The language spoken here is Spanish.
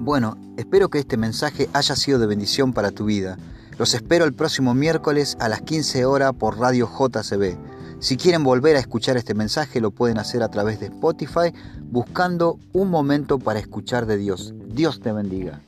Bueno, espero que este mensaje haya sido de bendición para tu vida. Los espero el próximo miércoles a las 15 horas por Radio JCB. Si quieren volver a escuchar este mensaje lo pueden hacer a través de Spotify buscando un momento para escuchar de Dios. Dios te bendiga.